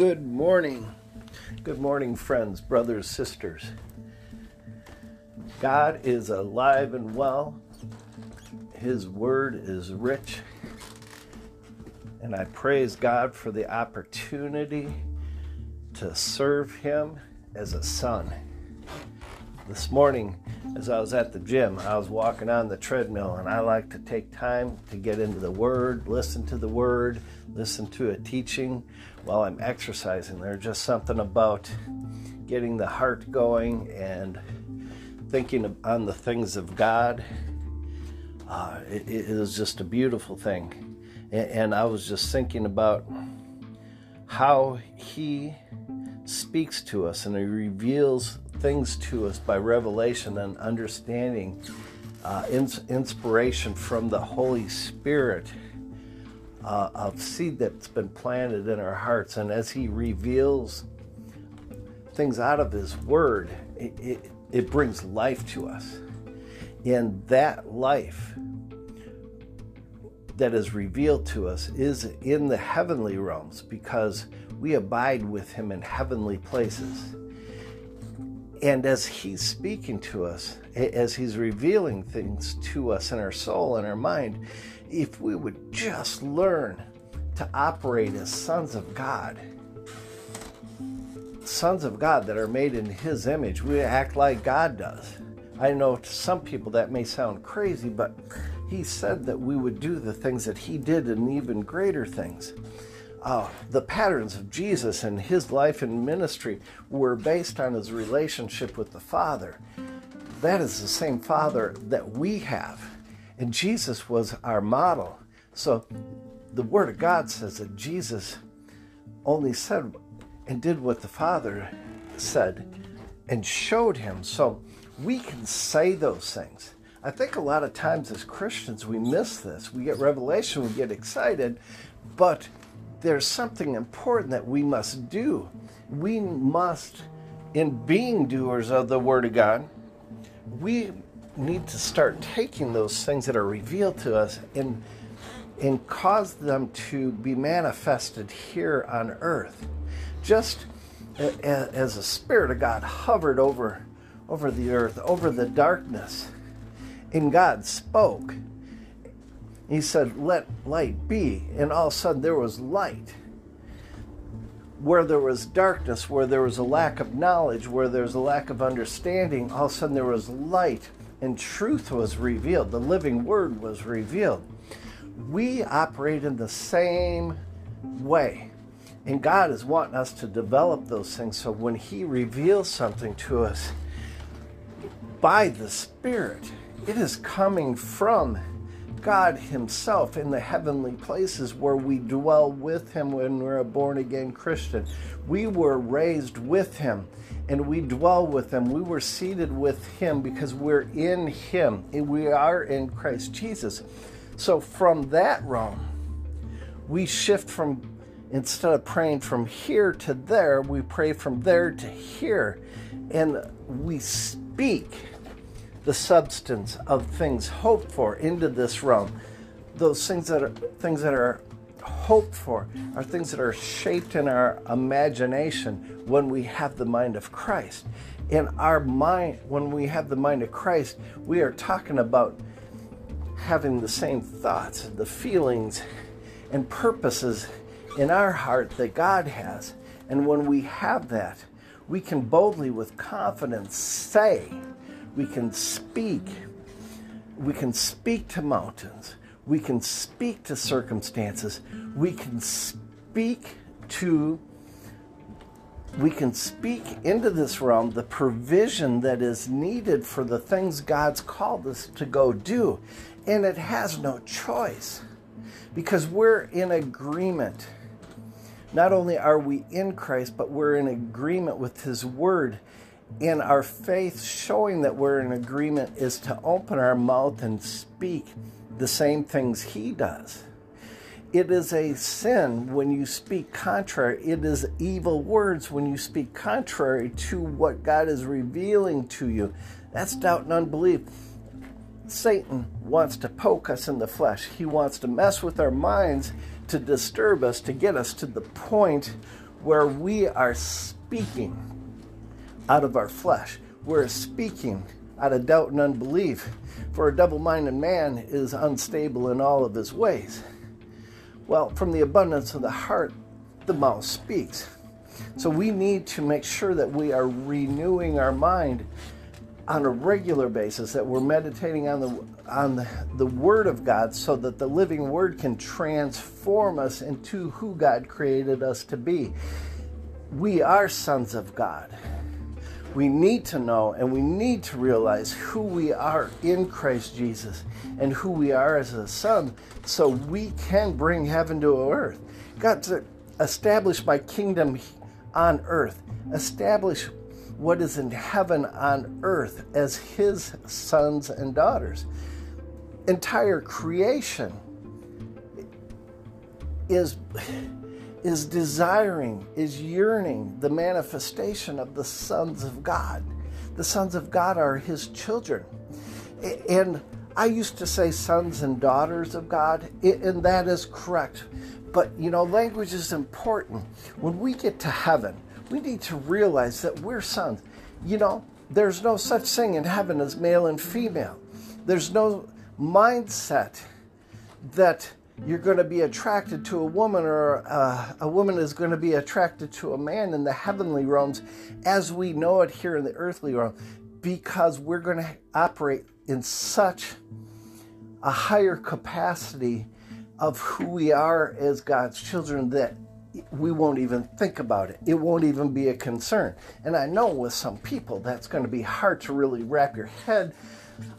Good morning. Good morning, friends, brothers, sisters. God is alive and well. His word is rich. And I praise God for the opportunity to serve Him as a son. This morning, as I was at the gym, I was walking on the treadmill, and I like to take time to get into the Word, listen to the Word, listen to a teaching while I'm exercising. There's just something about getting the heart going and thinking on the things of God. Uh, it, it is just a beautiful thing. And, and I was just thinking about how He speaks to us and He reveals things to us by revelation and understanding, uh, ins- inspiration from the Holy Spirit uh, of seed that's been planted in our hearts. And as He reveals things out of His Word, it, it, it brings life to us. And that life that is revealed to us is in the heavenly realms because we abide with Him in heavenly places. And as He's speaking to us, as He's revealing things to us in our soul and our mind, if we would just learn to operate as sons of God, sons of God that are made in His image, we act like God does. I know to some people that may sound crazy, but He said that we would do the things that He did and even greater things. Uh, the patterns of Jesus and His life and ministry were based on His relationship with the Father. That is the same Father that we have. And Jesus was our model. So the Word of God says that Jesus only said and did what the Father said and showed him. So we can say those things. I think a lot of times as Christians we miss this. We get revelation, we get excited, but there's something important that we must do. We must, in being doers of the Word of God, we need to start taking those things that are revealed to us and and cause them to be manifested here on earth just as the spirit of god hovered over over the earth over the darkness and god spoke he said let light be and all of a sudden there was light where there was darkness where there was a lack of knowledge where there was a lack of understanding all of a sudden there was light and truth was revealed. The living word was revealed. We operate in the same way. And God is wanting us to develop those things so when He reveals something to us by the Spirit, it is coming from God Himself in the heavenly places where we dwell with Him when we're a born again Christian. We were raised with Him and we dwell with him. We were seated with him because we're in him. We are in Christ Jesus. So from that realm, we shift from instead of praying from here to there, we pray from there to here. And we speak the substance of things hoped for into this realm. Those things that are things that are hoped for are things that are shaped in our imagination when we have the mind of Christ. In our mind, when we have the mind of Christ, we are talking about having the same thoughts, the feelings, and purposes in our heart that God has. And when we have that, we can boldly, with confidence, say, we can speak, we can speak to mountains we can speak to circumstances. We can speak to we can speak into this realm the provision that is needed for the things God's called us to go do. And it has no choice because we're in agreement. Not only are we in Christ, but we're in agreement with His Word. And our faith showing that we're in agreement is to open our mouth and speak the same things he does. It is a sin when you speak contrary. It is evil words when you speak contrary to what God is revealing to you. That's doubt and unbelief. Satan wants to poke us in the flesh. He wants to mess with our minds to disturb us, to get us to the point where we are speaking out of our flesh. We're speaking out of doubt and unbelief. For a double minded man is unstable in all of his ways. Well, from the abundance of the heart, the mouth speaks. So we need to make sure that we are renewing our mind on a regular basis, that we're meditating on the on the, the Word of God so that the living Word can transform us into who God created us to be. We are sons of God. We need to know and we need to realize who we are in Christ Jesus and who we are as a son so we can bring heaven to earth. God to establish my kingdom on earth, establish what is in heaven on earth as his sons and daughters. Entire creation is is desiring, is yearning the manifestation of the sons of God. The sons of God are his children. And I used to say sons and daughters of God, and that is correct. But you know, language is important. When we get to heaven, we need to realize that we're sons. You know, there's no such thing in heaven as male and female. There's no mindset that you're going to be attracted to a woman or uh, a woman is going to be attracted to a man in the heavenly realms as we know it here in the earthly realm because we're going to operate in such a higher capacity of who we are as God's children that we won't even think about it. It won't even be a concern. And I know with some people that's going to be hard to really wrap your head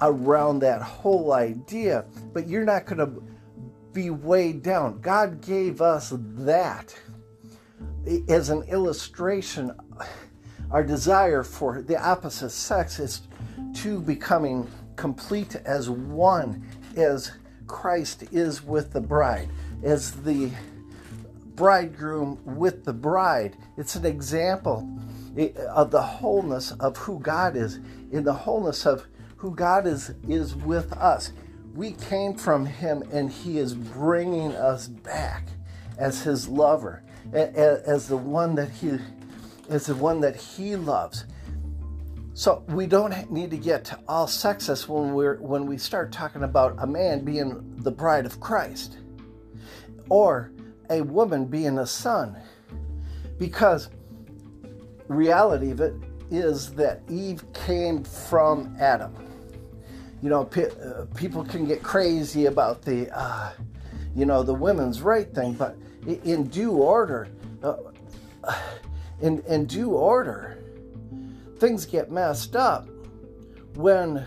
around that whole idea, but you're not going to be weighed down. God gave us that as an illustration. Our desire for the opposite sex is to becoming complete as one, as Christ is with the bride, as the bridegroom with the bride. It's an example of the wholeness of who God is, in the wholeness of who God is is with us we came from him and he is bringing us back as his lover as the one that he as the one that he loves. So we don't need to get to all sexist when we're when we start talking about a man being the bride of Christ or a woman being a son. Because reality of it is that Eve came from Adam you know, uh, people can get crazy about the, uh, you know, the women's right thing, but in due order, uh, in, in due order, things get messed up when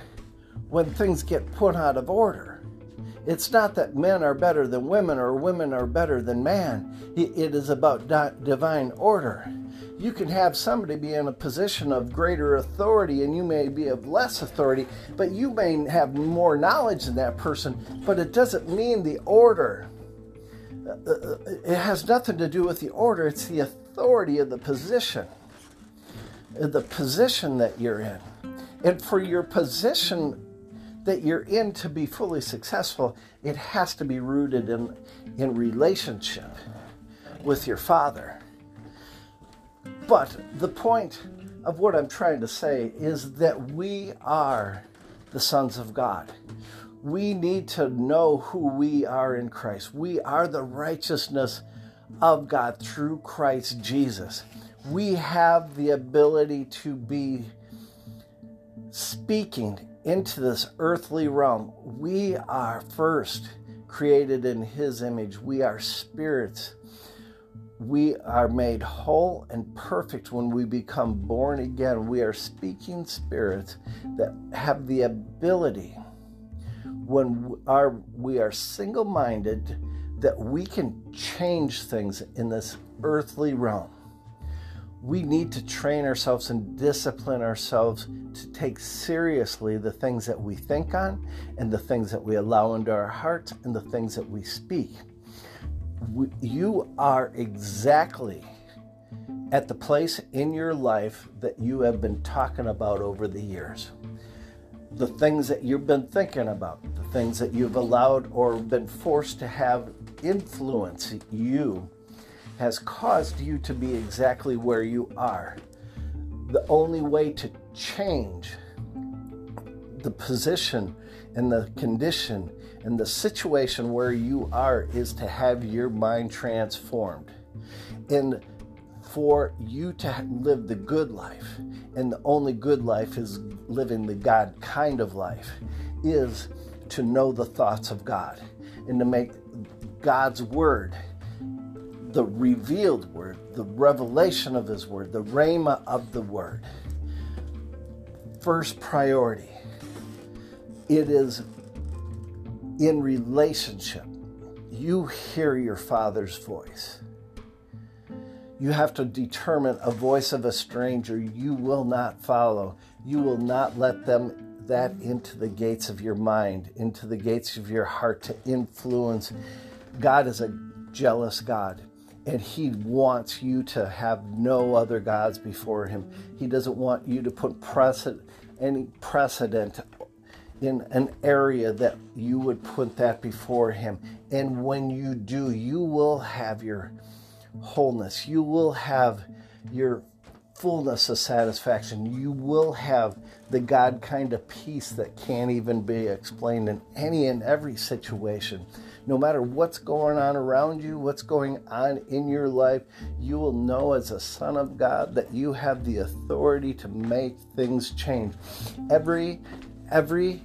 when things get put out of order. It's not that men are better than women or women are better than man. It is about divine order you can have somebody be in a position of greater authority and you may be of less authority, but you may have more knowledge than that person, but it doesn't mean the order. Uh, uh, it has nothing to do with the order, it's the authority of the position, uh, the position that you're in. And for your position that you're in to be fully successful, it has to be rooted in, in relationship with your Father. But the point of what I'm trying to say is that we are the sons of God. We need to know who we are in Christ. We are the righteousness of God through Christ Jesus. We have the ability to be speaking into this earthly realm. We are first created in His image, we are spirits we are made whole and perfect when we become born again. We are speaking spirits that have the ability, when our, we are single minded, that we can change things in this earthly realm. We need to train ourselves and discipline ourselves to take seriously the things that we think on and the things that we allow into our hearts and the things that we speak you are exactly at the place in your life that you have been talking about over the years. The things that you've been thinking about, the things that you've allowed or been forced to have influence you has caused you to be exactly where you are. The only way to change the position and the condition and the situation where you are is to have your mind transformed. And for you to live the good life, and the only good life is living the God kind of life, is to know the thoughts of God and to make God's word the revealed word, the revelation of his word, the rhema of the word. First priority. It is in relationship. You hear your father's voice. You have to determine a voice of a stranger you will not follow. You will not let them that into the gates of your mind, into the gates of your heart to influence. God is a jealous God, and He wants you to have no other gods before Him. He doesn't want you to put precedent, any precedent in an area that you would put that before Him. And when you do, you will have your wholeness. You will have your fullness of satisfaction. You will have the God kind of peace that can't even be explained in any and every situation. No matter what's going on around you, what's going on in your life, you will know as a son of God that you have the authority to make things change. Every every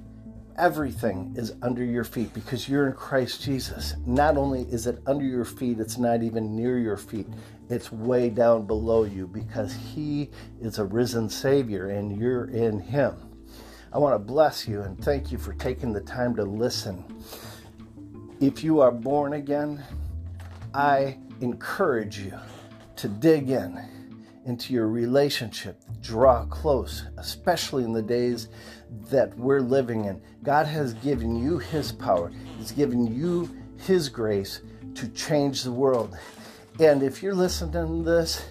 everything is under your feet because you're in Christ Jesus. Not only is it under your feet, it's not even near your feet. It's way down below you because He is a risen Savior and you're in Him. I want to bless you and thank you for taking the time to listen. If you are born again, I encourage you to dig in into your relationship, draw close, especially in the days that we're living in. God has given you His power, He's given you His grace to change the world. And if you're listening to this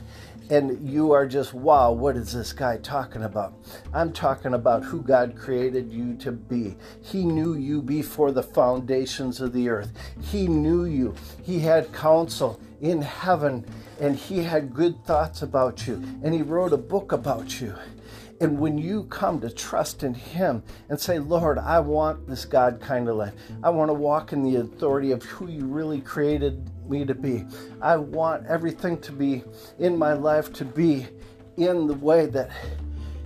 and you are just, wow, what is this guy talking about? I'm talking about who God created you to be. He knew you before the foundations of the earth, He knew you. He had counsel in heaven and He had good thoughts about you, and He wrote a book about you. And when you come to trust in Him and say, Lord, I want this God kind of life, I want to walk in the authority of who you really created me to be. I want everything to be in my life to be in the way that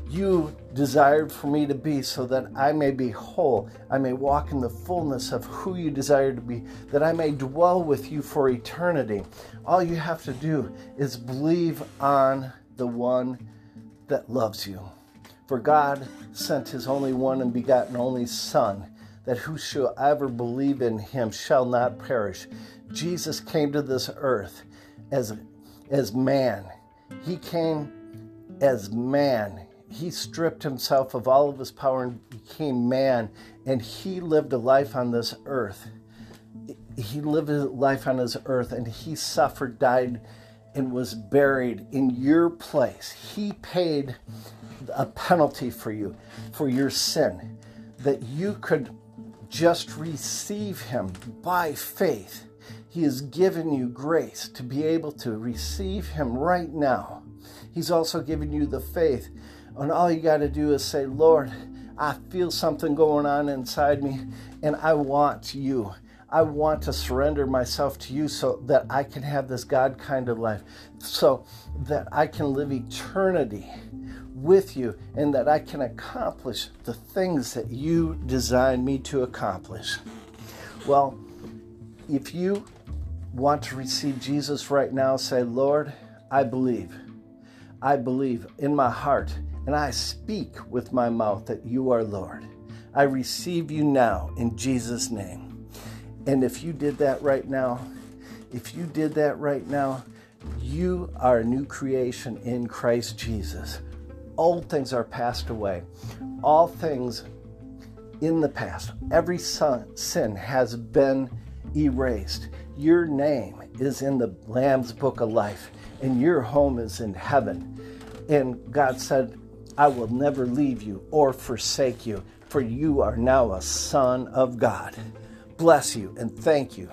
you desired for me to be so that I may be whole. I may walk in the fullness of who you desire to be, that I may dwell with you for eternity. All you have to do is believe on the one that loves you. For God sent his only one and begotten only Son, that whosoever believe in him shall not perish. Jesus came to this earth as, as man. He came as man. He stripped himself of all of his power and became man, and he lived a life on this earth. He lived a life on this earth, and he suffered, died, and was buried in your place. He paid a penalty for you, for your sin, that you could just receive Him by faith. He has given you grace to be able to receive Him right now. He's also given you the faith. And all you got to do is say, Lord, I feel something going on inside me, and I want you. I want to surrender myself to you so that I can have this God kind of life, so that I can live eternity with you and that I can accomplish the things that you designed me to accomplish. Well, if you want to receive Jesus right now, say, Lord, I believe. I believe in my heart and I speak with my mouth that you are Lord. I receive you now in Jesus' name. And if you did that right now, if you did that right now, you are a new creation in Christ Jesus old things are passed away. All things in the past, every sin has been erased. Your name is in the Lamb's book of life, and your home is in heaven. And God said, I will never leave you or forsake you, for you are now a son of God. Bless you and thank you